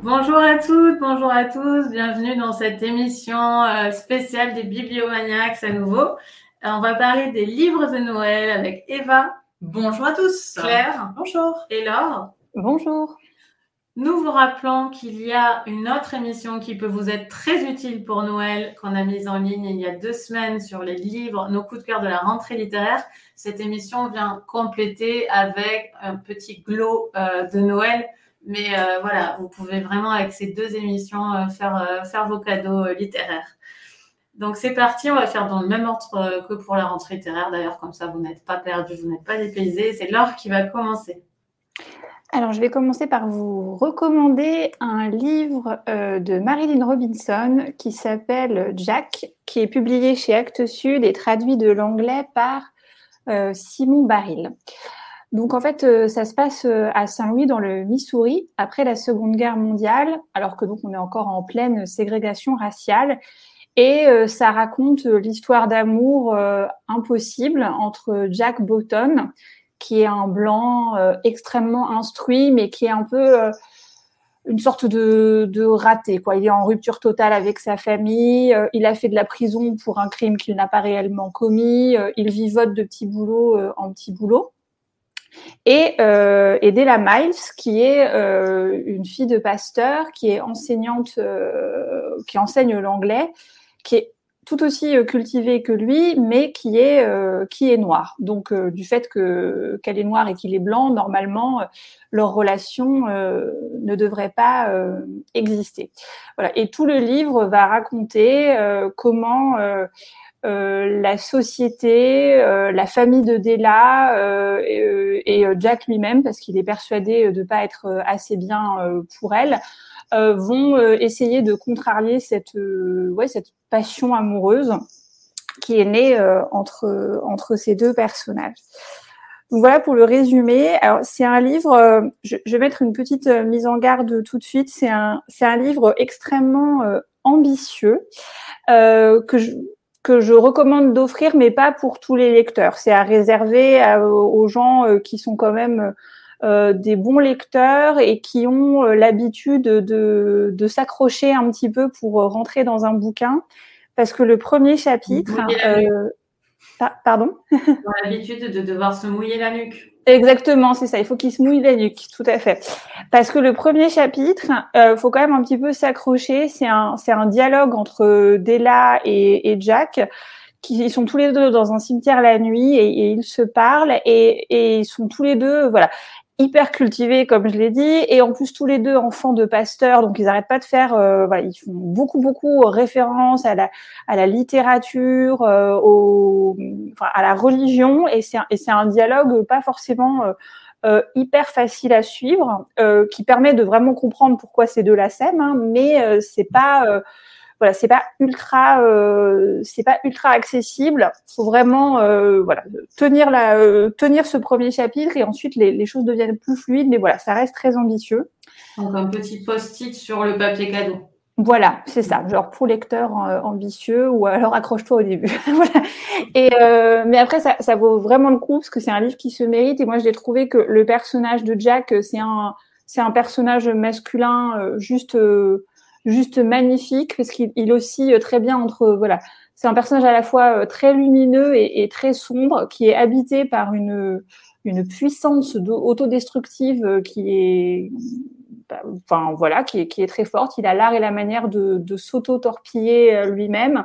Bonjour à toutes, bonjour à tous, bienvenue dans cette émission euh, spéciale des Bibliomaniacs à nouveau. Euh, on va parler des livres de Noël avec Eva. Bonjour à tous. Claire. Bonjour. Et Laure. Bonjour. Nous vous rappelons qu'il y a une autre émission qui peut vous être très utile pour Noël qu'on a mise en ligne il y a deux semaines sur les livres, nos coups de cœur de la rentrée littéraire. Cette émission vient compléter avec un petit glow euh, de Noël. Mais euh, voilà, vous pouvez vraiment avec ces deux émissions euh, faire, faire vos cadeaux littéraires. Donc c'est parti, on va faire dans le même ordre que pour la rentrée littéraire. D'ailleurs, comme ça, vous n'êtes pas perdu, vous n'êtes pas dépaysé. C'est Laure qui va commencer. Alors, je vais commencer par vous recommander un livre euh, de Marilyn Robinson qui s'appelle Jack, qui est publié chez Actes Sud et traduit de l'anglais par euh, Simon Baril. Donc, en fait, euh, ça se passe à Saint-Louis, dans le Missouri, après la Seconde Guerre mondiale, alors que donc on est encore en pleine ségrégation raciale. Et ça raconte l'histoire d'amour impossible entre Jack Boughton, qui est un blanc euh, extrêmement instruit, mais qui est un peu euh, une sorte de, de, raté. Quoi. Il est en rupture totale avec sa famille. Euh, il a fait de la prison pour un crime qu'il n'a pas réellement commis. il vivote de petit boulot en petit boulot. Et, euh, Miles, qui est une fille de pasteur, qui est enseignante, qui enseigne l'anglais, qui est tout aussi euh, cultivé que lui, mais qui est euh, qui est noir. Donc euh, du fait que qu'elle est noire et qu'il est blanc, normalement leur relation ne devrait pas exister. Voilà. Et tout le livre va raconter comment la société, la famille de Della et, et, Jack lui-même, parce qu'il est persuadé de ne pas être assez bien pour elle, euh, vont euh, essayer de contrarier cette, euh, ouais, cette passion amoureuse qui est née entre, entre ces deux personnages. Donc voilà pour le résumé. Alors c'est un livre, je, je, vais mettre une petite mise en garde tout de suite. C'est un, c'est un livre extrêmement ambitieux que je, que je recommande d'offrir, mais pas pour tous les lecteurs. C'est à réserver aux gens qui sont quand même euh, des bons lecteurs et qui ont euh, l'habitude de, de s'accrocher un petit peu pour rentrer dans un bouquin. Parce que le premier chapitre... Euh, pardon? Ont l'habitude de devoir se mouiller la nuque. Exactement, c'est ça. Il faut qu'il se mouille la nuque, tout à fait. Parce que le premier chapitre, il euh, faut quand même un petit peu s'accrocher. C'est un, c'est un dialogue entre Della et, et Jack qui sont tous les deux dans un cimetière la nuit et, et ils se parlent et, et, ils sont tous les deux voilà hyper cultivés, comme je l'ai dit, et en plus tous les deux enfants de pasteurs, donc ils n'arrêtent pas de faire, euh, voilà, ils font beaucoup beaucoup référence à la à la littérature, euh, au, enfin, à la religion, et c'est un dialogue pas forcément euh, euh hyper facile à suivre, euh, qui permet de vraiment comprendre pourquoi ces deux la s'aiment, hein, mais c'est pas voilà, c'est pas ultra, euh, c'est pas ultra accessible. Faut vraiment, euh, voilà, tenir la, euh, tenir ce premier chapitre et ensuite les, les, choses deviennent plus fluides. Mais voilà, ça reste très ambitieux. Donc un petit post-it sur le papier cadeau. Voilà, c'est ça, genre pour lecteur ambitieux ou alors accroche-toi au début. voilà. Et mais après ça, ça vaut vraiment le coup parce que c'est un livre qui se mérite et moi j'ai trouvé que le personnage de Jack c'est un c'est un personnage masculin juste juste magnifique parce qu'il oscille très bien entre voilà. C'est un personnage à la fois euh, très lumineux et, très sombre qui est habité par une une puissance autodestructive euh, qui est bah, enfin voilà qui est, qui est très forte. Il a l'art et la manière de, de s'auto-torpiller euh, lui-même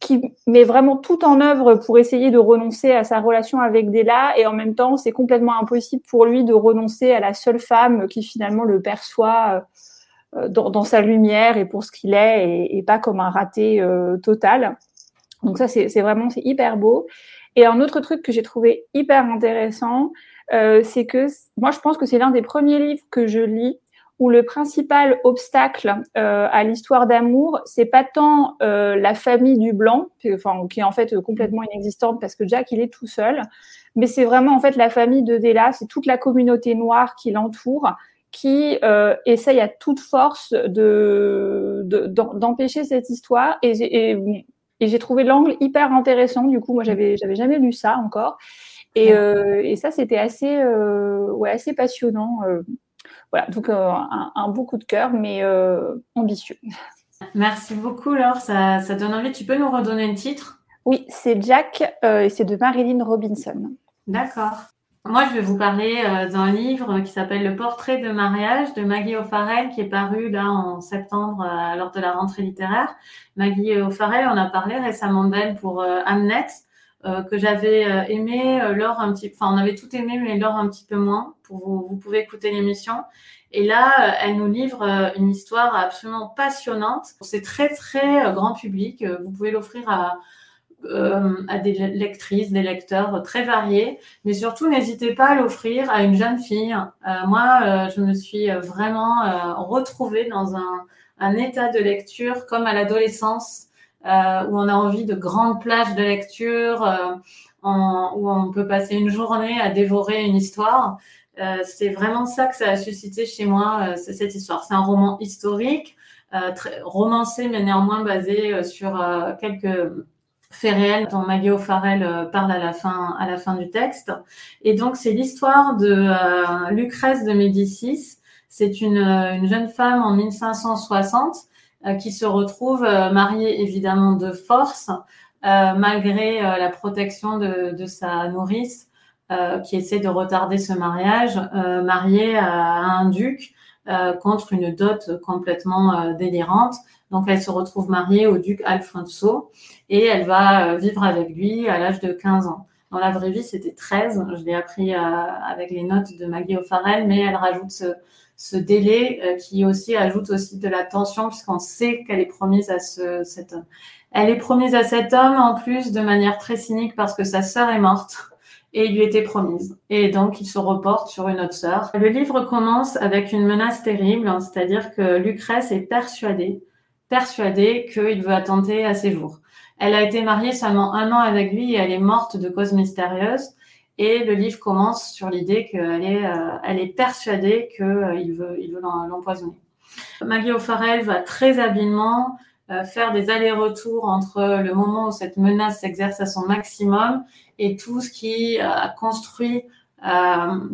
qui met vraiment tout en œuvre pour essayer de renoncer à sa relation avec Della. Et en même temps c'est complètement impossible pour lui de renoncer à la seule femme qui finalement le perçoit euh, dans, dans, sa lumière et pour ce qu'il est et, et, pas comme un raté euh, total. Donc ça, c'est vraiment c'est hyper beau. Et un autre truc que j'ai trouvé hyper intéressant, euh, c'est que moi, je pense que c'est l'un des premiers livres que je lis où le principal obstacle euh, à l'histoire d'amour, c'est pas tant euh, la famille du blanc, enfin, qui est en fait complètement inexistante parce que Jack il est tout seul, mais c'est vraiment en fait la famille de Della, c'est toute la communauté noire qui l'entoure qui euh, essaye à toute force de, d'empêcher cette histoire. Et, et, et j'ai trouvé l'angle hyper intéressant. Du coup, moi, j'avais, j'avais jamais lu ça encore. Et, euh, et ça, c'était assez, euh, ouais, assez passionnant. Voilà, donc un, un, beau coup de cœur, mais ambitieux. Merci beaucoup, Laure. Ça, ça, donne envie. Tu peux nous redonner le titre? Oui, c'est Jack et c'est de Marilyn Robinson. D'accord. Moi, je vais vous parler euh, d'un livre qui s'appelle Le portrait de mariage de Maggie O'Farrell, qui est paru là en septembre euh, lors de la rentrée littéraire. Maggie O'Farrell, on a parlé récemment d'elle pour euh, Amnet, que j'avais aimé, Laure un petit, enfin on avait tout aimé, mais Laure un petit peu moins. Pour vous, vous pouvez écouter l'émission. Et là, elle nous livre une histoire absolument passionnante. C'est très très grand public. Vous pouvez l'offrir à euh, à des lectrices, des lecteurs très variés, mais surtout n'hésitez pas à l'offrir à une jeune fille. Euh, moi, euh, je me suis vraiment retrouvée dans un, état de lecture comme à l'adolescence, où on a envie de grandes plages de lecture, où on peut passer une journée à dévorer une histoire. c'est vraiment ça que ça a suscité chez moi, cette histoire. C'est un roman historique, très romancé, mais néanmoins basé sur quelques fait réel dont Maggie O'Farrell euh, parle à la fin, à la fin du texte. Et donc, c'est l'histoire de euh, Lucrèce de Médicis. C'est une, euh, une, jeune femme en 1560 qui se retrouve mariée évidemment de force, malgré la protection de, de sa nourrice qui essaie de retarder ce mariage, mariée à, un duc contre une dot complètement délirante. Donc, elle se retrouve mariée au duc Alfonso et elle va euh, vivre avec lui à l'âge de 15 ans. Dans la vraie vie, c'était 13. Je l'ai appris euh, avec les notes de Maggie O'Farrell, mais elle rajoute ce, délai euh, qui aussi ajoute aussi de la tension puisqu'on sait qu'elle est promise à ce, cet homme. Elle est promise à cet homme en plus de manière très cynique parce que sa sœur est morte et il lui était promise. Et donc, il se reporte sur une autre sœur. Le livre commence avec une menace terrible, hein, c'est-à-dire que Lucrèce est persuadée persuadée qu'il veut attenter à ses jours. Elle a été mariée seulement un an avec lui et elle est morte de cause mystérieuse. Et le livre commence sur l'idée qu'elle est, euh, elle est persuadée qu'il euh, veut, il veut l'empoisonner. Maggie O'Farrell va très habilement euh, faire des allers-retours entre le moment où cette menace s'exerce à son maximum et tout ce qui a construit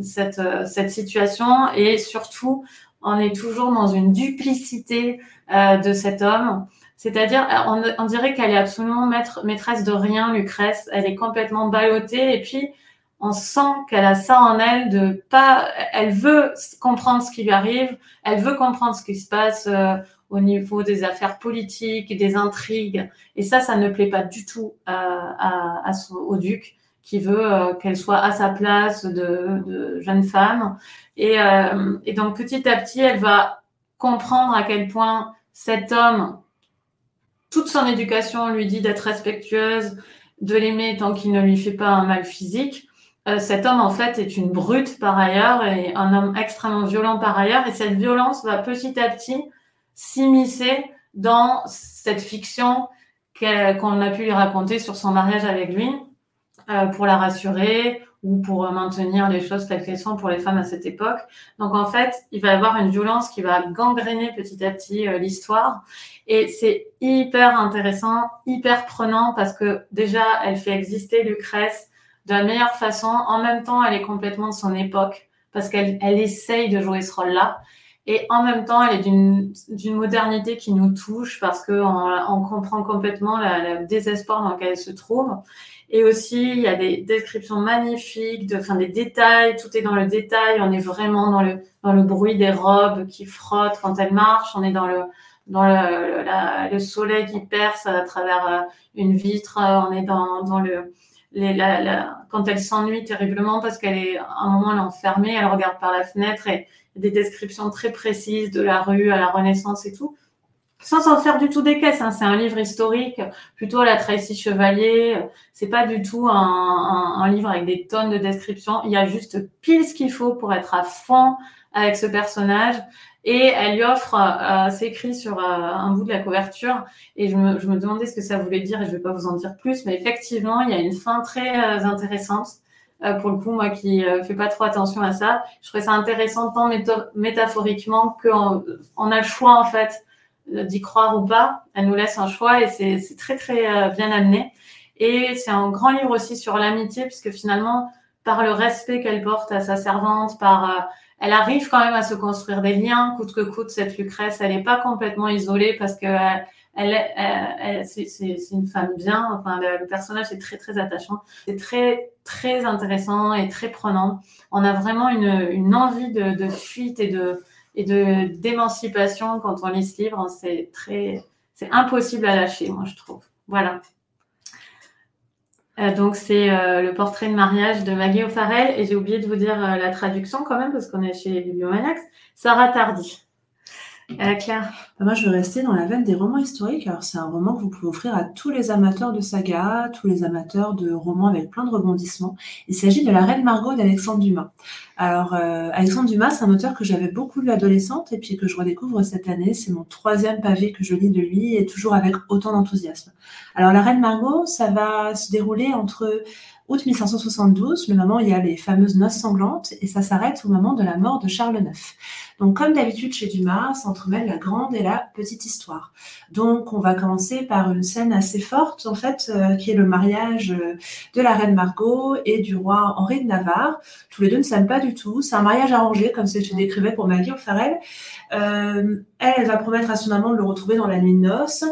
cette, cette situation et surtout on est toujours dans une duplicité euh, de cet homme. C'est-à-dire, on, on dirait qu'elle est absolument maître, maîtresse de rien, Lucrèce. Elle est complètement ballottée et puis on sent qu'elle a ça en elle de pas. Elle veut comprendre ce qui lui arrive. Elle veut comprendre ce qui se passe euh, au niveau des affaires politiques, des intrigues. Et ça, ça ne plaît pas du tout euh, à, à au duc qui veut euh, qu'elle soit à sa place de, de jeune femme. Et, euh, et, donc petit à petit, elle va comprendre à quel point cet homme, toute son éducation lui dit d'être respectueuse, de l'aimer tant qu'il ne lui fait pas un mal physique. Euh, cet homme, en fait, est une brute par ailleurs et un homme extrêmement violent par ailleurs. Et cette violence va petit à petit s'immiscer dans cette fiction qu'on a pu lui raconter sur son mariage avec lui. Euh, pour la rassurer ou pour maintenir les choses telles qu'elles sont pour les femmes à cette époque. Donc en fait, il va y avoir une violence qui va gangréner petit à petit euh, l'histoire. Et c'est hyper intéressant, hyper prenant parce que déjà, elle fait exister Lucrèce de la meilleure façon. En même temps, elle est complètement de son époque parce qu'elle elle essaye de jouer ce rôle-là. Et en même temps, elle est d'une modernité qui nous touche parce qu'on on comprend complètement le désespoir dans lequel elle se trouve. Et aussi, il y a des descriptions magnifiques, de, enfin, des détails, tout est dans le détail. On est vraiment dans le, dans le bruit des robes qui frottent quand elles marchent. On est dans le, dans le, le soleil qui perce à travers euh, une vitre. On est dans, dans le, les, la, la, quand elle s'ennuie terriblement parce qu'elle est, à un moment, elle est enfermée, elle regarde par la fenêtre et des descriptions très précises de la rue à la Renaissance et tout sans s'en faire du tout des caisses. Hein. C'est un livre historique, plutôt la Tracy Chevalier. C'est pas du tout un, un, un, livre avec des tonnes de descriptions. Il y a juste pile ce qu'il faut pour être à fond avec ce personnage. Et elle lui offre, euh, c'est écrit sur euh, un bout de la couverture, et je me, je me, demandais ce que ça voulait dire, et je vais pas vous en dire plus, mais effectivement, il y a une fin très euh, intéressante. Euh, pour le coup, moi qui euh, fais pas trop attention à ça, je trouvais ça intéressant tant métaphoriquement qu'on on a le choix en fait d'y croire ou pas. Elle nous laisse un choix et c'est très très euh, bien amené. Et c'est un grand livre aussi sur l'amitié puisque finalement, par le respect qu'elle porte à sa servante, par euh, elle arrive quand même à se construire des liens coûte que coûte. Cette Lucrèce, elle n'est pas complètement isolée parce que elle, elle, c'est une femme bien. Enfin, le, personnage est très très attachant. C'est très très intéressant et très prenant. On a vraiment une, une envie de, de, fuite et de et de d'émancipation quand on lit ce livre. C'est très c'est impossible à lâcher, moi je trouve. Voilà. Euh, donc c'est euh, le portrait de mariage de Maggie O'Farrell et j'ai oublié de vous dire euh, la traduction quand même parce qu'on est chez Bibliomaniacs. Sarah Tardy. Bah, moi, je veux rester dans la veine des romans historiques. Alors, c'est un roman que vous pouvez offrir à tous les amateurs de saga, tous les amateurs de romans avec plein de rebondissements. Il s'agit de La Reine Margot d'Alexandre Dumas. Alors, euh, Alexandre Dumas, c'est un auteur que j'avais beaucoup lu adolescente et puis que je redécouvre cette année. C'est mon troisième pavé que je lis de lui et toujours avec autant d'enthousiasme. Alors, La Reine Margot, ça va se dérouler entre août 1572, le moment où il y a les fameuses noces sanglantes, et ça s'arrête au moment de la mort de Charles IX. Donc, comme d'habitude chez Dumas, s'entremêle la grande et la petite histoire. Donc, on va commencer par une scène assez forte, en fait, euh, qui est le mariage euh, de la reine Margot et du roi Henri de Navarre. Tous les deux ne s'aiment pas du tout. C'est un mariage arrangé, comme ce tu décrivais pour Maggie O'Farrell. Euh, elle, elle va promettre à son amant de le retrouver dans la nuit de noces.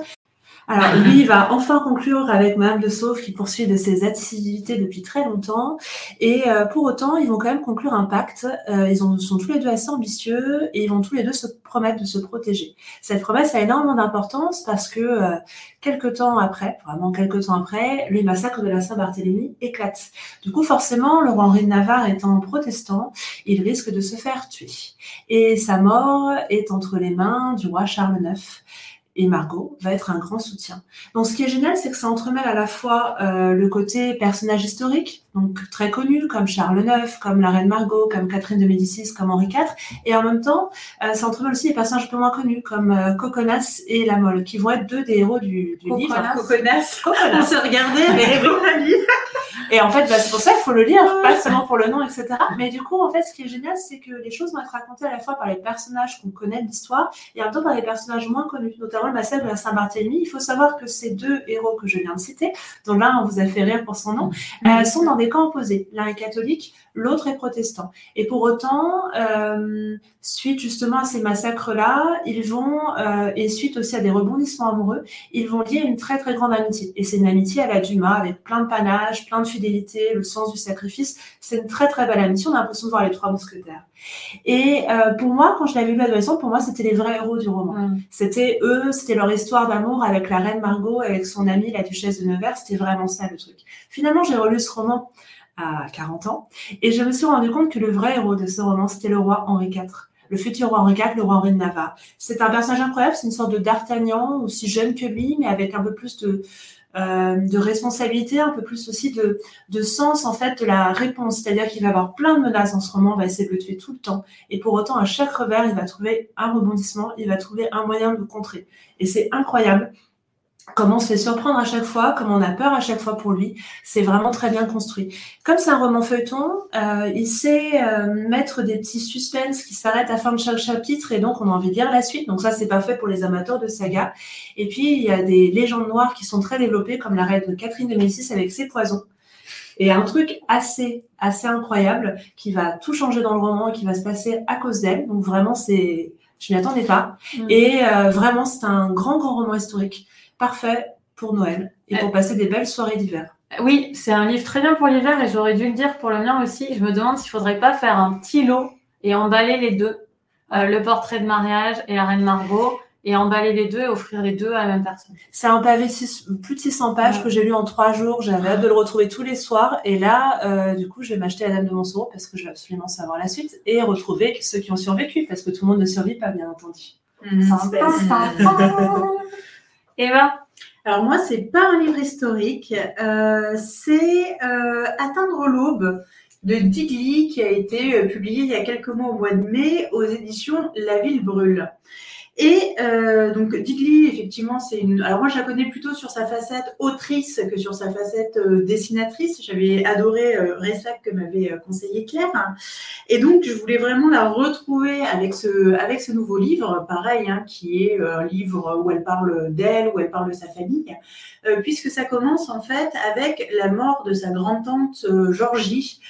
Alors, lui, il va enfin conclure avec Madame de Sauve qui poursuit de ses assiduités depuis très longtemps. Et euh, pour autant, ils vont quand même conclure un pacte. Euh, ils sont tous les deux assez ambitieux et ils vont tous les deux se promettre de se protéger. Cette promesse a énormément d'importance parce que euh, quelques temps après, vraiment quelques temps après, le massacre de la Saint-Barthélemy éclate. Du coup, forcément, le roi Henri de Navarre étant protestant, il risque de se faire tuer. Et sa mort est entre les mains du roi Charles IX et Margot va être un grand soutien. Donc, ce qui est génial, c'est que ça entremêle à la fois euh, le côté personnage historique, donc très connu, comme Charles IX, comme la reine Margot, comme Catherine de Médicis, comme Henri IV, et en même temps, euh, ça entremêle aussi des personnages un peu moins connus, comme euh, Coconas et La Molle, qui vont être deux des héros du, du livre. Coconas, Coconas. on se regardait, mais Et en fait, bah, c'est pour ça qu'il faut le lire, pas seulement pour le nom, etc. Mais du coup, en fait, ce qui est génial, c'est que les choses vont être racontées à la fois par les personnages qu'on connaît de l'histoire et en même temps par les personnages moins connus, notamment le massacre de la Saint-Barthélemy. Il faut savoir que ces deux héros que je viens de citer, dont l'un vous a fait rire pour son nom, euh, sont dans des camps opposés. L'un est catholique, l'autre est protestant. Et pour autant, euh, suite justement à ces massacres-là, ils vont, euh, et suite aussi à des rebondissements amoureux, ils vont lier une très très grande amitié. Et c'est une amitié à la Dumas, avec plein de panache, plein de fidélité, le sens du sacrifice. C'est une très très belle amitié. On a l'impression de voir les trois mousquetaires. Et euh, pour moi, quand je l'avais lu adolescente, pour moi, c'était les vrais héros du roman. C'était eux, c'était leur histoire d'amour avec la reine Margot, avec son amie, la duchesse de Nevers. C'était vraiment ça le truc. Finalement, j'ai relu ce roman à 40 ans. Et je me suis rendu compte que le vrai héros de ce roman, c'était le roi Henri IV. Le futur roi Henri IV, le roi Henri de Navarre. C'est un personnage incroyable, c'est une sorte de d'Artagnan, aussi jeune que lui, mais avec un peu plus de, euh, de responsabilité, un peu plus aussi de, de sens en fait de la réponse. C'est-à-dire qu'il va avoir plein de menaces en ce roman, on va essayer de le tuer tout le temps. Et pour autant, à chaque revers, il va trouver un rebondissement, il va trouver un moyen de le contrer. Et c'est incroyable comment on se fait surprendre à chaque fois, comment on a peur à chaque fois pour lui. C'est vraiment très bien construit. Comme c'est un roman feuilleton, euh, il sait euh, mettre des petits suspens qui s'arrêtent à la fin de chaque chapitre et donc on a envie de lire la suite. Donc ça, c'est pas fait pour les amateurs de saga. Et puis, il y a des légendes noires qui sont très développées, comme la reine de Catherine de Médicis avec ses poisons. Et un truc assez, assez incroyable qui va tout changer dans le roman et qui va se passer à cause d'elle. Donc vraiment, c'est, je m'y attendais pas. Mm. Et euh, vraiment, c'est un grand, grand roman historique parfait pour Noël et pour passer des belles soirées d'hiver. Oui, c'est un livre très bien pour l'hiver et j'aurais dû le dire pour le mien aussi. Je me demande s'il faudrait pas faire un petit lot et emballer les deux, euh, le portrait de mariage et la reine Margot, et emballer les deux et offrir les deux à la même personne. C'est un pavé plus de 600 pages que j'ai lu en trois jours. J'avais hâte de le retrouver tous les soirs. Et là, euh, du coup, je vais m'acheter la Dame de Montsoreau parce que je veux absolument savoir la suite et retrouver ceux qui ont survécu parce que tout le monde ne survit pas, bien entendu. Mmh, Eva? Alors moi, c'est pas un livre historique, euh, c'est euh, Atteindre l'aube de Digli qui a été euh, publié il y a quelques mois au mois de mai aux éditions La Ville brûle. Et euh, donc Digli, effectivement, c'est une. Alors moi, je la connais plutôt sur sa facette autrice que sur sa facette euh, dessinatrice. J'avais adoré euh, Ressac que m'avait euh, conseillé Claire. Et donc, je voulais vraiment la retrouver avec ce avec ce nouveau livre, pareil, hein, qui est un livre où elle parle d'elle, où elle parle de sa famille, puisque ça commence en fait avec la mort de sa grand-tante Georgie.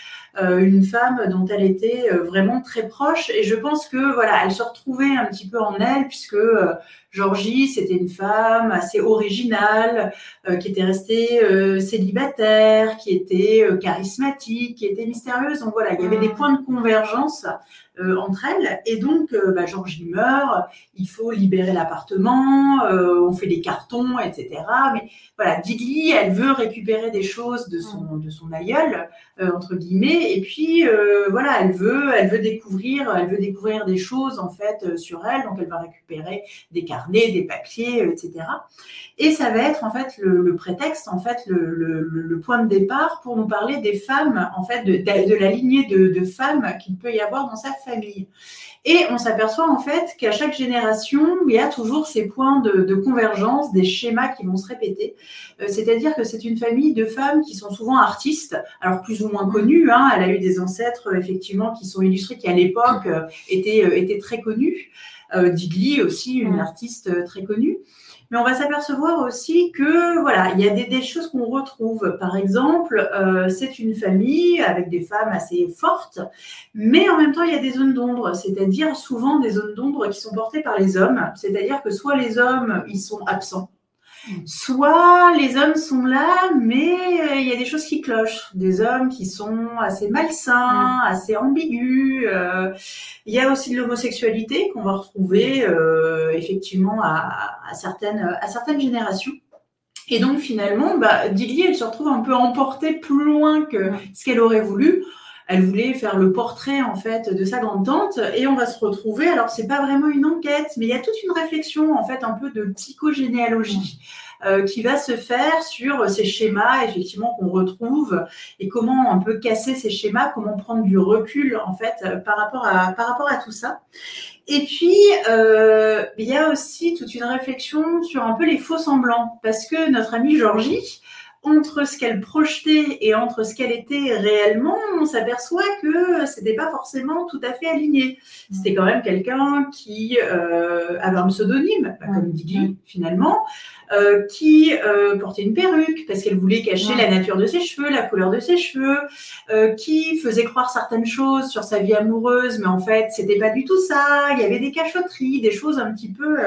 Une femme dont elle était vraiment très proche. Et je pense que voilà, elle se retrouvait un petit peu en elle, puisque Georgie, c'était une femme assez originale, qui était restée célibataire, qui était charismatique, qui était mystérieuse. Donc voilà, il y avait des mmh. points de convergence euh, entre elles. Et donc, euh, bah, Georges meurt, il faut libérer l'appartement, euh, on fait des cartons, etc. Mais voilà, Digli, elle veut récupérer des choses de son, mm. de son aïeul, entre guillemets, et puis voilà, elle veut, elle veut découvrir, elle veut découvrir des choses en fait sur elle, donc elle va récupérer des carnets, des papiers, etc. Et ça va être en fait le, prétexte, en fait le, le, point de départ pour nous parler des femmes, en fait de, de, la lignée de, de femmes qu'il peut y avoir dans sa famille. Et on s'aperçoit en fait qu'à chaque génération, il y a toujours ces points de, convergence, des schémas qui vont se répéter. Euh, c'est-à-dire que c'est une famille de femmes qui sont souvent artistes, alors plus ou moins connues. Hein. Elle a eu des ancêtres effectivement qui sont illustrés, qui à l'époque euh, étaient, euh, étaient très connus. Digli aussi, une artiste très connue. Mais on va s'apercevoir aussi que voilà, il y a des, choses qu'on retrouve. Par exemple, euh, c'est une famille avec des femmes assez fortes, mais en même temps, il y a des zones d'ombre, c'est-à-dire souvent des zones d'ombre qui sont portées par les hommes. C'est-à-dire que soit les hommes, ils sont absents, Soit les hommes sont là, mais euh, il y a des choses qui clochent. Des hommes qui sont assez malsains, mm. assez ambigus. Euh, il y a aussi de l'homosexualité qu'on va retrouver euh, effectivement à, certaines, à certaines générations. Et donc finalement, bah, Dilly, elle se retrouve un peu emportée plus loin que ce qu'elle aurait voulu. Elle voulait faire le portrait en fait de sa grande-tante et on va se retrouver. Alors c'est pas vraiment une enquête, mais il y a toute une réflexion en fait un peu de psychogénéalogie. Euh, qui va se faire sur ces schémas effectivement qu'on retrouve et comment on peut casser ces schémas, comment prendre du recul en fait euh, par rapport à par rapport à tout ça. Et puis euh, il y a aussi toute une réflexion sur un peu les faux semblants parce que notre amie Georgie entre ce qu'elle projetait et entre ce qu'elle était réellement, on s'aperçoit que c'était pas forcément tout à fait aligné. C'était quand même quelqu'un qui euh, avait un pseudonyme, comme Didi finalement, euh, qui euh, portait une perruque parce qu'elle voulait cacher la nature de ses cheveux, la couleur de ses cheveux, qui faisait croire certaines choses sur sa vie amoureuse, mais en fait c'était pas du tout ça. Il y avait des cachotteries, des choses un petit peu,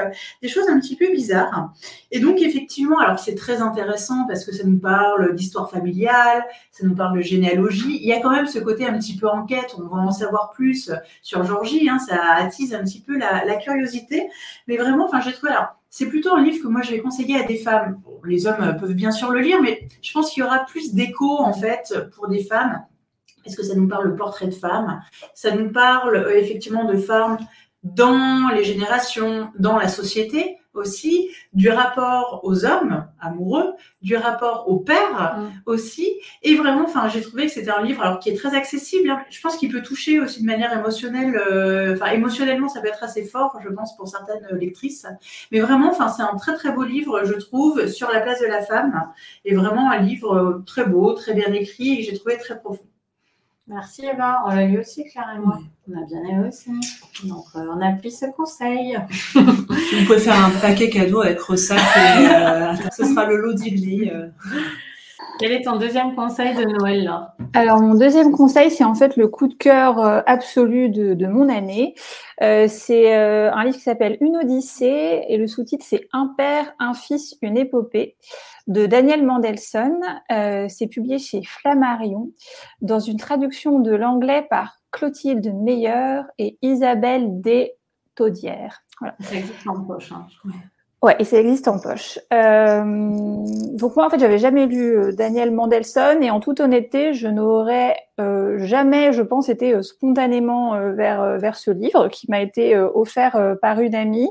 des choses un petit peu bizarres. Et donc effectivement, alors c'est très intéressant parce que ça nous parle d'histoire familiale, ça nous parle de généalogie. Il y a quand même ce côté un petit peu enquête. On va en savoir plus sur Georgie. Hein, ça attise un petit peu la, curiosité, mais vraiment, enfin j'ai trouvé alors c'est plutôt un livre que moi je vais conseiller à des femmes. les hommes peuvent bien sûr le lire, mais je pense qu'il y aura plus d'écho en fait pour des femmes, parce que ça nous parle le portrait de femmes, ça nous parle euh, effectivement de femmes dans les générations, dans la société, aussi, du rapport aux hommes amoureux, du rapport au père mm. aussi. Et vraiment, enfin, j'ai trouvé que c'était un livre alors qui est très accessible. Hein. Je pense qu'il peut toucher aussi de manière émotionnelle. Euh, enfin, émotionnellement, ça peut être assez fort, je pense, pour certaines lectrices. Mais vraiment, enfin, c'est un très très beau livre, je trouve, sur la place de la femme. Et vraiment un livre très beau, très bien écrit et que j'ai trouvé très profond. Merci Eva, on l'a lu aussi Claire et moi. On a bien aimé aussi. Donc euh, on appuie ce conseil. Vous pouvez faire un paquet cadeau avec Rossac et euh, ce sera le lot d'Igli. Euh. Quel est ton deuxième conseil de Noël là? Alors mon deuxième conseil, c'est en fait le coup de cœur absolu de, de mon année. c'est un livre qui s'appelle Une Odyssée et le sous-titre c'est Un père, un fils, une épopée de Daniel Mandelson. Euh, c'est publié chez Flammarion dans une traduction de l'anglais par Clotilde Meyer et Isabelle D. Taudière. Ça existe en poche. Hein, ouais, et ça existe en poche. Euh, donc moi, en fait, j'avais jamais lu euh, Daniel Mandelson et en toute honnêteté, je n'aurais jamais, je pense, été spontanément vers vers ce livre qui m'a été offert par une amie.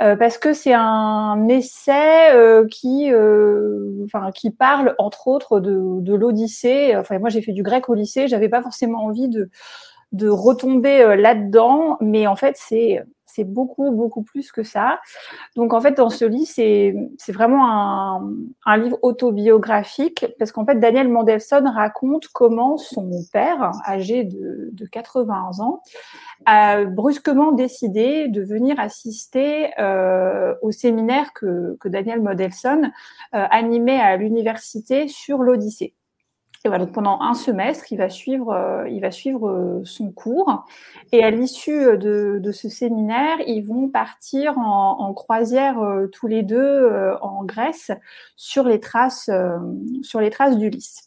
Euh, parce que c'est un essai euh, qui, euh, enfin, qui parle entre autres de, l'Odyssée. Enfin, moi, j'ai fait du grec au lycée, j'avais pas forcément envie de retomber là-dedans, mais en fait, c'est c'est beaucoup, beaucoup plus que ça. Donc, en fait, dans ce livre, c'est, vraiment un, un, livre autobiographique parce qu'en fait, Daniel Mandelson raconte comment son père, âgé de, de 80 ans, a brusquement décidé de venir assister euh, au séminaire que, que Daniel Mandelson euh, animait à l'université sur l'Odyssée. Et voilà, donc pendant un semestre, il va suivre, euh, il va suivre euh, son cours. Et à l'issue de, de, ce séminaire, ils vont partir en, en croisière euh, tous les deux en Grèce sur les traces, sur les traces d'Ulysse.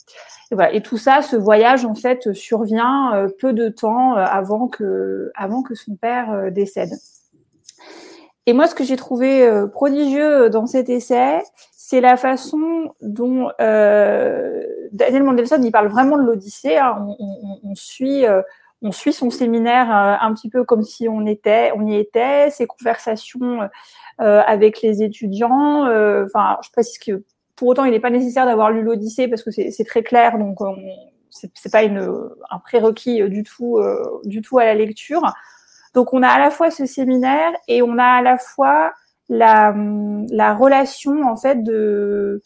Et, voilà. et tout ça, ce voyage en fait survient peu de temps avant que, avant que son père décède. Et moi, ce que j'ai trouvé prodigieux dans cet essai, c'est la façon dont euh, Daniel Mandelson il parle vraiment de l'Odyssée. Hein. On, suit, euh, on suit son séminaire euh, un petit peu comme si on était, on y était. Ses conversations avec les étudiants. Enfin, je précise que pour autant, il n'est pas nécessaire d'avoir lu l'Odyssée parce que c'est très clair, donc c'est pas une, un prérequis du tout, du tout à la lecture. Donc, on a à la fois ce séminaire et on a à la fois la, la relation en fait de,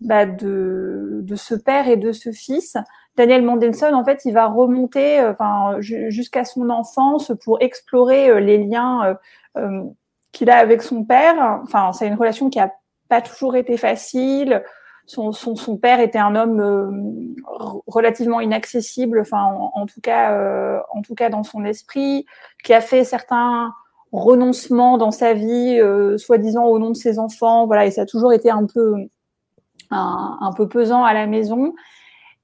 bah, de, de ce père et de ce fils. Daniel Mandelson, en fait, il va remonter euh, enfin, jusqu'à son enfance pour explorer euh, les liens euh, qu'il a avec son père. Enfin, c'est une relation qui a pas toujours été facile. Son, son, son père était un homme relativement inaccessible, enfin, en, tout cas, en tout cas dans son esprit, qui a fait certains renoncement dans sa vie, euh, soi-disant au nom de ses enfants. Voilà, et ça a toujours été un peu, un, peu pesant à la maison.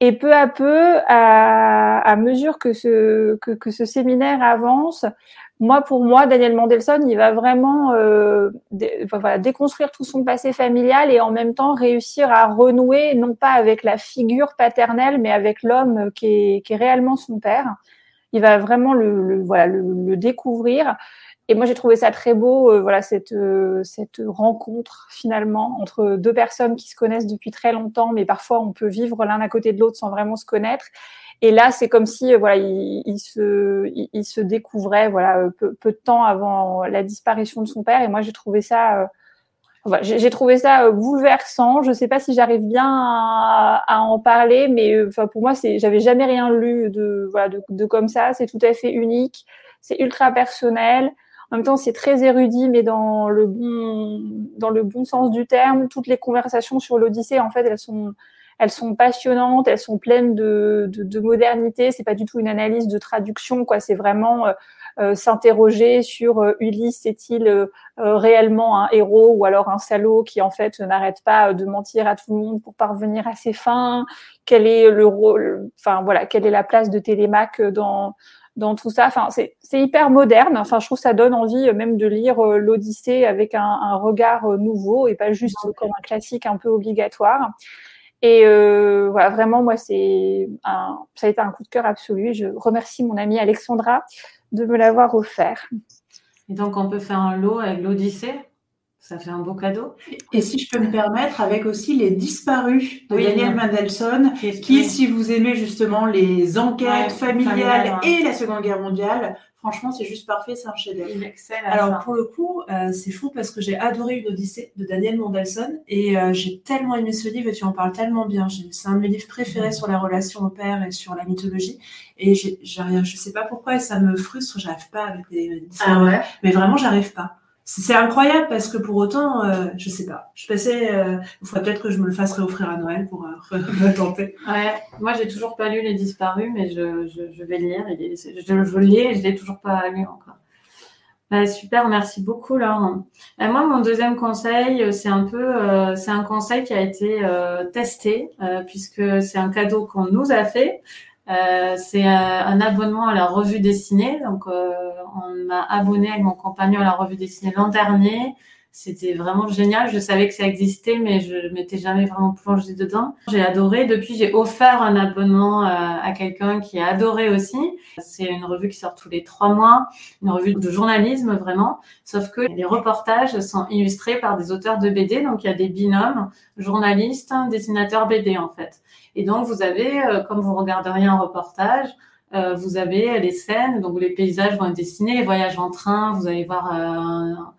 Et peu à peu, à, mesure que ce, que, ce séminaire avance, moi, pour moi, Daniel Mandelson, il va vraiment euh, déconstruire tout son passé familial et en même temps réussir à renouer, non pas avec la figure paternelle, mais avec l'homme qui est, qui est réellement son père. Il va vraiment le, voilà, le découvrir et moi, j'ai trouvé ça très beau, euh, voilà, cette, euh, cette rencontre finalement entre deux personnes qui se connaissent depuis très longtemps, mais parfois on peut vivre l'un à côté de l'autre sans vraiment se connaître. Et là, c'est comme si, euh, voilà, il, se, il, se découvrait, voilà, peu, peu, de temps avant la disparition de son père. Et moi, j'ai trouvé ça, voilà, j'ai trouvé ça bouleversant. Je sais pas si j'arrive bien à, à, en parler, mais enfin, pour moi, c'est, j'avais jamais rien lu de, voilà, de, de comme ça. C'est tout à fait unique. C'est ultra personnel. En même temps, c'est très érudit, mais dans le bon, dans le bon sens du terme. Toutes les conversations sur l'Odyssée, en fait, elles sont, elles sont passionnantes, elles sont pleines de, de, de modernité. C'est pas du tout une analyse de traduction, quoi. C'est vraiment euh, euh s'interroger sur euh, Ulysse est-il euh, réellement un héros ou alors un salaud qui en fait n'arrête pas de mentir à tout le monde pour parvenir à ses fins? Quel est le rôle, enfin voilà, quelle est la place de Télémaque dans dans tout ça? Enfin, c'est hyper moderne. Enfin, je trouve que ça donne envie euh, même de lire euh, l'Odyssée avec un, un, regard euh, nouveau et pas juste comme un classique un peu obligatoire. Et euh, voilà, vraiment, moi, c'est ça a été un coup de cœur absolu. Je remercie mon amie Alexandra de me l'avoir offert. Et donc, on peut faire un lot avec l'Odyssée? Ça fait un beau cadeau. Et si je peux me permettre, avec aussi Les Disparus de Daniel Mandelson, qui, si vous aimez justement les enquêtes familiales et la Seconde Guerre mondiale, franchement, c'est juste parfait, c'est un chef-d'œuvre. Alors, pour le coup, euh, c'est fou parce que j'ai adoré Une Odyssée de Daniel Mandelson et euh, j'ai tellement aimé ce livre et tu en parles tellement bien. C'est un de mes livres préférés sur la relation au père et sur la mythologie. Et j'ai, je sais pas pourquoi ça me frustre, j'arrive pas avec des. Ah ouais? Mais vraiment, j'arrive pas c'est incroyable parce que pour autant, euh, je sais pas. Je passais, euh, il faudrait peut-être que je me le fasse réoffrir à Noël pour euh, tenter. Ouais, moi j'ai toujours pas lu Les Disparus, mais je, je, je vais lire. je, je lis et je l'ai toujours pas lu encore. Bah, super, merci beaucoup Laurent. Euh, moi, mon deuxième conseil, c'est un peu, c'est un conseil qui a été testé puisque c'est un cadeau qu'on nous a fait. Euh, c'est euh, un abonnement à la revue dessinée. Donc, euh, on m'a abonné avec mon compagnon à la revue dessinée l'an dernier. C'était vraiment génial. Je savais que ça existait, mais je m'étais jamais vraiment plongée dedans. J'ai adoré. Depuis, j'ai offert un abonnement à quelqu'un qui a adoré aussi. C'est une revue qui sort tous les trois mois, une revue de journalisme vraiment. Sauf que les reportages sont illustrés par des auteurs de BD. Donc, il y a des binômes, journalistes, dessinateurs BD en fait. Et donc, vous avez, euh, comme vous regarderiez un reportage, euh, vous avez les scènes, donc les paysages vont être dessinés, les voyages en train, vous allez voir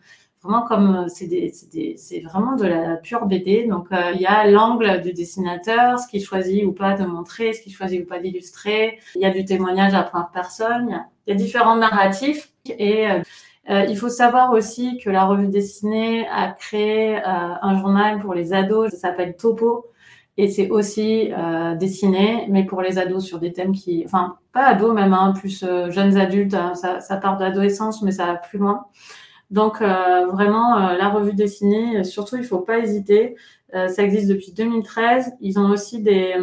euh, comme c'est vraiment de la pure BD. Donc il y a l'angle du dessinateur, ce qu'il choisit ou pas de montrer, ce qu'il choisit ou pas d'illustrer. Il y a du témoignage à première personne. Il y a, différents narratifs et il faut savoir aussi que la revue dessinée a créé un journal pour les ados, ça s'appelle Topo, Et c'est aussi euh, dessiné, mais pour les ados sur des thèmes qui, enfin, pas ados même, hein, plus euh, jeunes adultes. Hein, ça, ça, part de l'adolescence, mais ça va plus loin. Donc euh, vraiment, la revue dessinée, surtout, il faut pas hésiter. ça existe depuis 2013. Ils ont aussi des,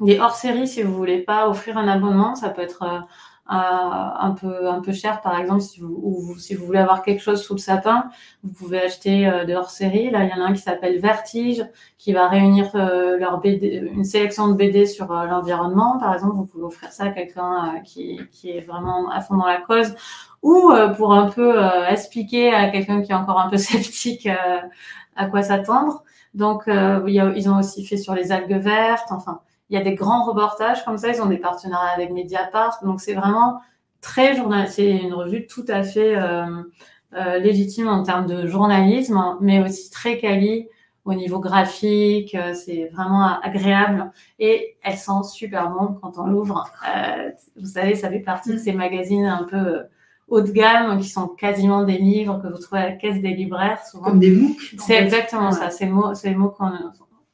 des hors-séries si vous voulez pas offrir un abonnement. Ça peut être un peu un peu cher. Par exemple si vous, ou si vous voulez avoir quelque chose sous le sapin vous pouvez acheter euh, de hors série là il y en a un qui s'appelle Vertige qui va réunir euh, leur BD, une sélection de BD sur euh, l'environnement par exemple. Vous pouvez offrir ça à quelqu'un qui, qui est vraiment à fond dans la cause. Ou pour un peu expliquer à quelqu'un qui est encore un peu sceptique à quoi s'attendre. Donc ils ont aussi fait sur les algues vertes enfin il y a des grands reportages comme ça, ils ont des partenariats avec Mediapart. Donc c'est vraiment très journal. C'est une revue tout à fait euh, euh, légitime en termes de journalisme, mais aussi très quali au niveau graphique. Euh, c'est vraiment agréable et elle sent super bon quand on l'ouvre. vous savez, ça fait partie de ces magazines un peu haut de gamme qui sont quasiment des livres que vous trouvez à la caisse des libraires. Souvent. Comme des MOOC. C'est exactement ça. C'est le mot, c'est le mot qu'on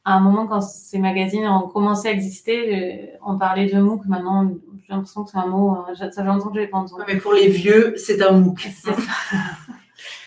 à un moment, quand ces magazines ont commencé à exister, on parlait de MOOC. Maintenant, j'ai l'impression que c'est un mot, euh, ça fait longtemps que je l'ai pas entendu. Mais pour les vieux, c'est un MOOC.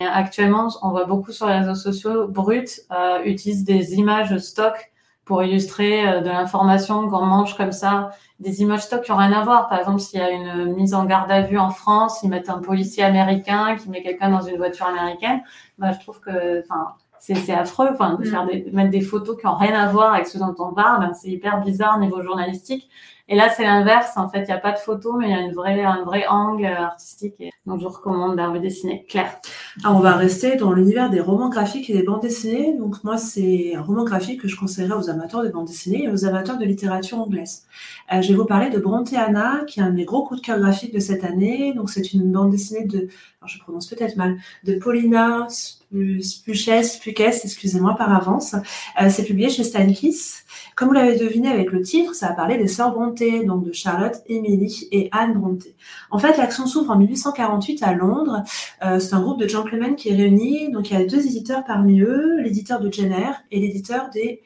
Actuellement, on voit beaucoup sur les réseaux sociaux, Brut euh, utilise des images stock pour illustrer euh, de l'information qu'on mange comme ça, des images stock qui n'ont rien à voir. Par exemple, s'il y a une mise en garde à vue en France, ils mettent un policier américain qui met quelqu'un dans une voiture américaine. Bah, je trouve que, enfin, c'est affreux. Enfin, de, faire mm. mettre des photos qui n'ont rien à voir avec ce dont on parle, ben, c'est hyper bizarre au niveau journalistique. Et là, c'est l'inverse. En fait, il n'y a pas de photo, mais il y a une vraie, un vrai angle artistique. Et donc, je vous recommande d'arriver dessiner. Claire. Alors, on va rester dans l'univers des romans graphiques et des bandes dessinées. Donc, moi, c'est un roman graphique que je conseillerais aux amateurs de bandes dessinées et aux amateurs de littérature anglaise. Euh, je vais vous parler de Bronte Anna, qui est un de mes gros coups de cœur graphiques de cette année. Donc, c'est une bande dessinée de, alors je prononce peut-être mal, de Paulina Spuches, Spuches, excusez-moi par avance. Euh, c'est publié chez Steinkiss. Comme vous l'avez deviné avec le titre, ça a parlé des sœurs Brontë, donc de Charlotte, Emily et Anne Brontë. En fait, l'action s'ouvre en 1848 à Londres. Euh, c'est un groupe de gentlemen qui est réuni. Donc, il y a deux éditeurs parmi eux, l'éditeur de Jenner et l'éditeur des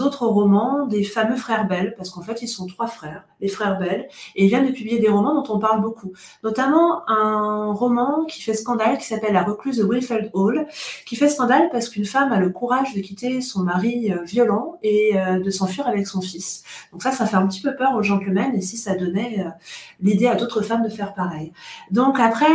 autres romans des fameux frères Bell, parce qu'en fait, ils sont trois frères, les frères Bell, et ils viennent de publier des romans dont on parle beaucoup. Notamment un roman qui fait scandale, qui s'appelle La recluse de Wilfeld Hall, qui fait scandale parce qu'une femme a le courage de quitter son mari euh, violent et euh, de s'enfuir avec son fils. Donc ça, ça fait un petit peu peur aux gentlemen, et si ça donnait euh, l'idée à d'autres femmes de faire pareil. Donc après,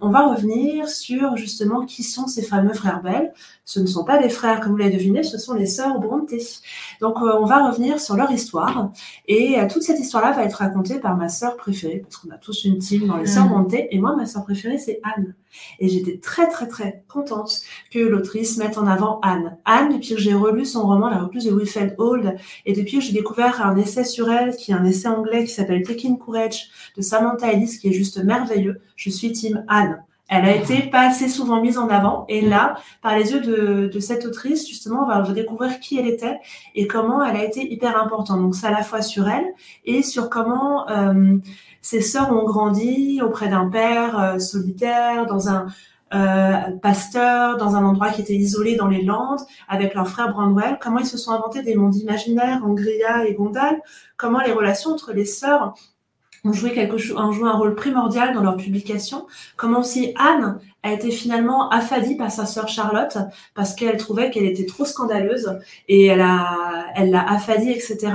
on va revenir sur justement qui sont ces fameux frères Bell. Ce ne sont pas des frères, comme vous l'avez deviné, ce sont les sœurs Brontë. Donc, euh, on va revenir sur leur histoire. Et euh, toute cette histoire-là va être racontée par ma sœur préférée, parce qu'on a tous une team dans les sœurs Brontë. Et moi, ma sœur préférée, c'est Anne. Et j'étais très, très, très contente que l'autrice mette en avant Anne. Anne, depuis que j'ai relu son roman La recluse de Wilfred Old, et depuis que j'ai découvert un essai sur elle, qui est un essai anglais qui s'appelle Taking Courage de Samantha Ellis, qui est juste merveilleux, je suis team Anne. Elle a été pas assez souvent mise en avant. Et là, par les yeux de, cette autrice, justement, on va découvrir qui elle était et comment elle a été hyper importante. Donc, c'est à la fois sur elle et sur comment euh, ses sœurs ont grandi auprès d'un père euh, solitaire, dans un euh, pasteur, dans un endroit qui était isolé dans les Landes, avec leur frère Brandwell. Comment ils se sont inventés des mondes imaginaires, Angria et Gondal. Comment les relations entre les sœurs ont joué quelque chose, un rôle primordial dans leur publication. Comment aussi Anne a été finalement affadie par sa sœur Charlotte parce qu'elle trouvait qu'elle était trop scandaleuse et elle a, elle l'a affadie, etc.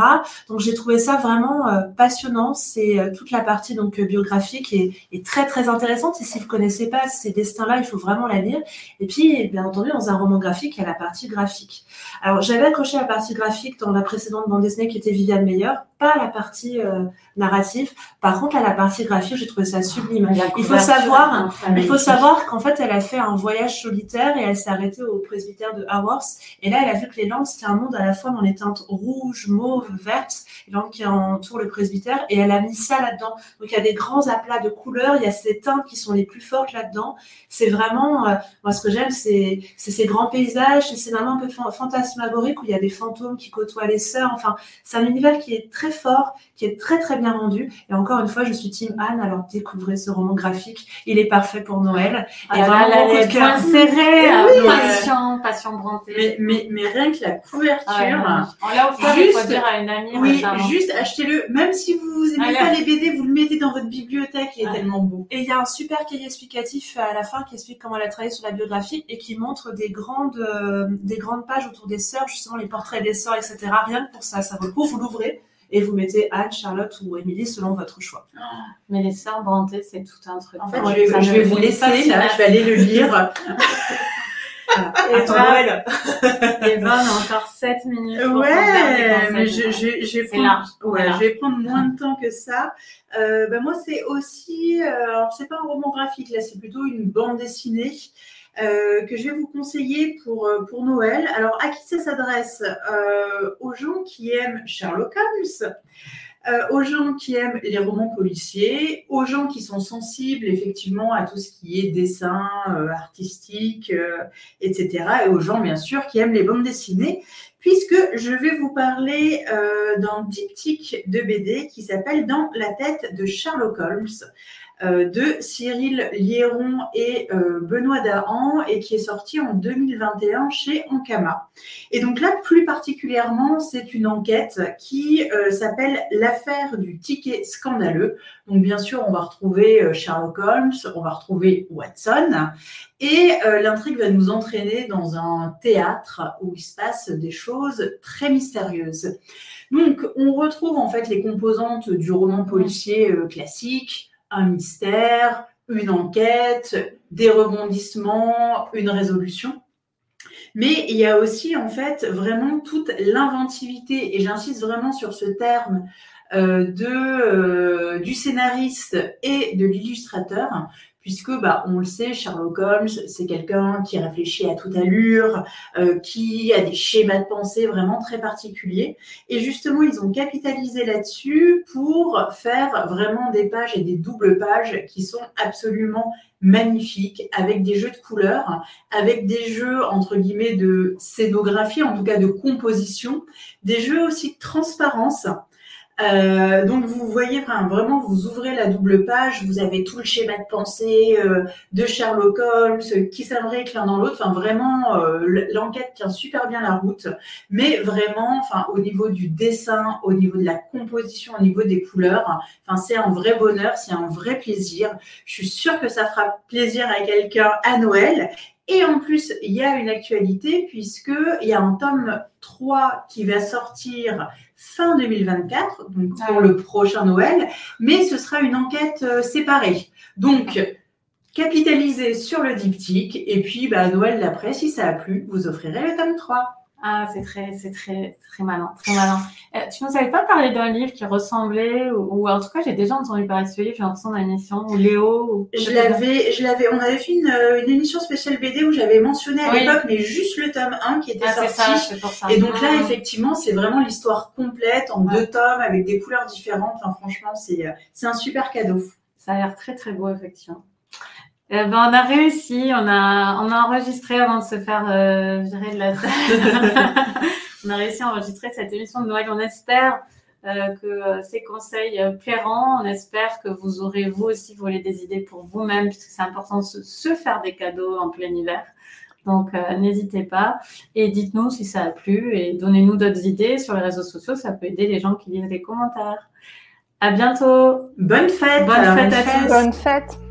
Donc j'ai trouvé ça vraiment euh, passionnant. C'est euh, toute la partie donc biographique est, est, très très intéressante. Et si vous connaissez pas ces destins-là, il faut vraiment la lire. Et puis bien entendu dans un roman graphique, il y a la partie graphique. Alors j'avais accroché la partie graphique dans la précédente bande dessinée qui était Viviane Meyer, pas la partie euh, narrative. Par contre, à la partie graphique, j'ai trouvé ça sublime. Il faut savoir, il faut savoir qu'en fait, elle a fait un voyage solitaire et elle s'est arrêtée au presbytère de Haworth. Et là, elle a vu que les langues, c'était un monde à la fois dans les teintes rouges, mauves, vertes, les qui entourent le presbytère. Et elle a mis ça là-dedans. Donc, il y a des grands aplats de couleurs. Il y a ces teintes qui sont les plus fortes là-dedans. C'est vraiment, euh, moi, ce que j'aime, c'est ces grands paysages. C'est vraiment un peu fantasmagorique où il y a des fantômes qui côtoient les sœurs. Enfin, c'est un univers qui est très fort, qui est très, très bien rendu. Et encore une fois, je suis team Anne. Alors, découvrez ce roman graphique. Il est parfait pour Noël. Ah Et là vraiment, les de cœur. points serrés, Mais euh, oui. passion, passion brantée. Mais, mais, mais rien que la couverture. Ah on l'a offert, il faut Juste- dire à une amie Oui, récemment. juste achetez-le. Même si vous aimez Allez. pas les BD, vous le mettez dans votre bibliothèque, il est Ouais. tellement beau. Et il y a un super cahier explicatif à la fin qui explique comment elle a travaillé sur la biographie et qui montre des grandes, euh, des grandes pages autour des sœurs, justement les portraits des sœurs, etc. Rien que pour ça, ça vaut le coup. Vous l'ouvrez et vous mettez Anne, Charlotte ou Émilie selon votre choix. Mais les sœurs brantées, c'est tout un truc. En fait, Ouais, je vais, je vous laisser là, je vais aller le lire. Et Attends, ben, Noël. Et ben, on a encore 7 minutes. pour Ouais, mais je, je, je vais C'est prendre, large. ouais, Voilà. je vais prendre moins de temps que ça. Euh, ben moi, c'est aussi, euh, alors c'est pas un roman graphique là, c'est plutôt une bande dessinée euh, que je vais vous conseiller pour euh, pour Noël. Alors, à qui ça s'adresse? Euh, Aux gens qui aiment Sherlock Holmes. aux gens qui aiment les romans policiers, aux gens qui sont sensibles effectivement à tout ce qui est dessin artistique, etc. Et aux gens bien sûr qui aiment les bandes dessinées, puisque je vais vous parler d'un diptyque de BD qui s'appelle Dans la tête de Sherlock Holmes de Cyril Liéron et euh, Benoît Dahan et qui est sorti en 2021 chez Ankama. Et donc là, plus particulièrement, c'est une enquête qui euh, s'appelle l'affaire du ticket scandaleux. Donc bien sûr, on va retrouver euh, Sherlock Holmes, on va retrouver Watson, et euh, l'intrigue va nous entraîner dans un théâtre où il se passe des choses très mystérieuses. Donc on retrouve en fait les composantes du roman policier euh, classique, un mystère, une enquête, des rebondissements, une résolution. Mais il y a aussi en fait vraiment toute l'inventivité, et j'insiste vraiment sur ce terme de, euh, du scénariste et de l'illustrateur, puisque bah, on le sait, Sherlock Holmes, c'est quelqu'un qui réfléchit à toute allure, euh, qui a des schémas de pensée vraiment très particuliers. Et justement, ils ont capitalisé là-dessus pour faire vraiment des pages et des doubles pages qui sont absolument magnifiques, avec des jeux de couleurs, avec des jeux entre guillemets de scénographie, en tout cas de composition, des jeux aussi de transparence. Euh, donc vous voyez enfin, vraiment, vous ouvrez la double page, vous avez tout le schéma de pensée euh, de Sherlock Holmes qui s'imbrique l'un dans l'autre. Enfin vraiment, euh, l'enquête tient super bien la route, mais vraiment, enfin au niveau du dessin, au niveau de la composition, au niveau des couleurs, enfin c'est un vrai bonheur, c'est un vrai plaisir. Je suis sûre que ça fera plaisir à quelqu'un à Noël. Et en plus, il y a une actualité puisque il y a un tome 3 qui va sortir fin 2024, donc pour Ah. le prochain Noël, mais ce sera une enquête euh, séparée. Donc, capitalisez sur le diptyque et puis bah, Noël d'après, si ça a plu, vous offrirez le tome 3. Ah, c'est très, c'est très, très malin, très malin. Euh, tu nous avais pas parlé d'un livre qui ressemblait, ou, ou en tout cas, j'ai déjà entendu parler de ce livre, j'ai l'impression dans l'émission, ou Léo. Ou... Je l'avais, je l'avais, on avait fait une, euh, une émission spéciale BD où j'avais mentionné à Oui. l'époque, mais juste le tome 1 qui était Ah, sorti. ça, pour ça. Et donc là, Ah. effectivement, c'est vraiment l'histoire complète en Ouais. deux tomes avec des couleurs différentes. Enfin, franchement, c'est, euh, c'est un super cadeau. Ça a l'air très très beau, effectivement. Eh ben, on a réussi, on a, on a enregistré avant de se faire euh, virer de la tête. on a réussi à enregistrer cette émission de Noël. On espère euh, que euh, ces conseils euh, plairont. On espère que vous aurez vous aussi volé des idées pour vous-même, puisque c'est important de se, se faire des cadeaux en plein hiver. Donc, euh, n'hésitez pas et dites-nous si ça a plu et donnez-nous d'autres idées sur les réseaux sociaux. Ça peut aider les gens qui lisent les commentaires. À bientôt. Bonne fête. Bonne alors, fête à tous. Bonne fête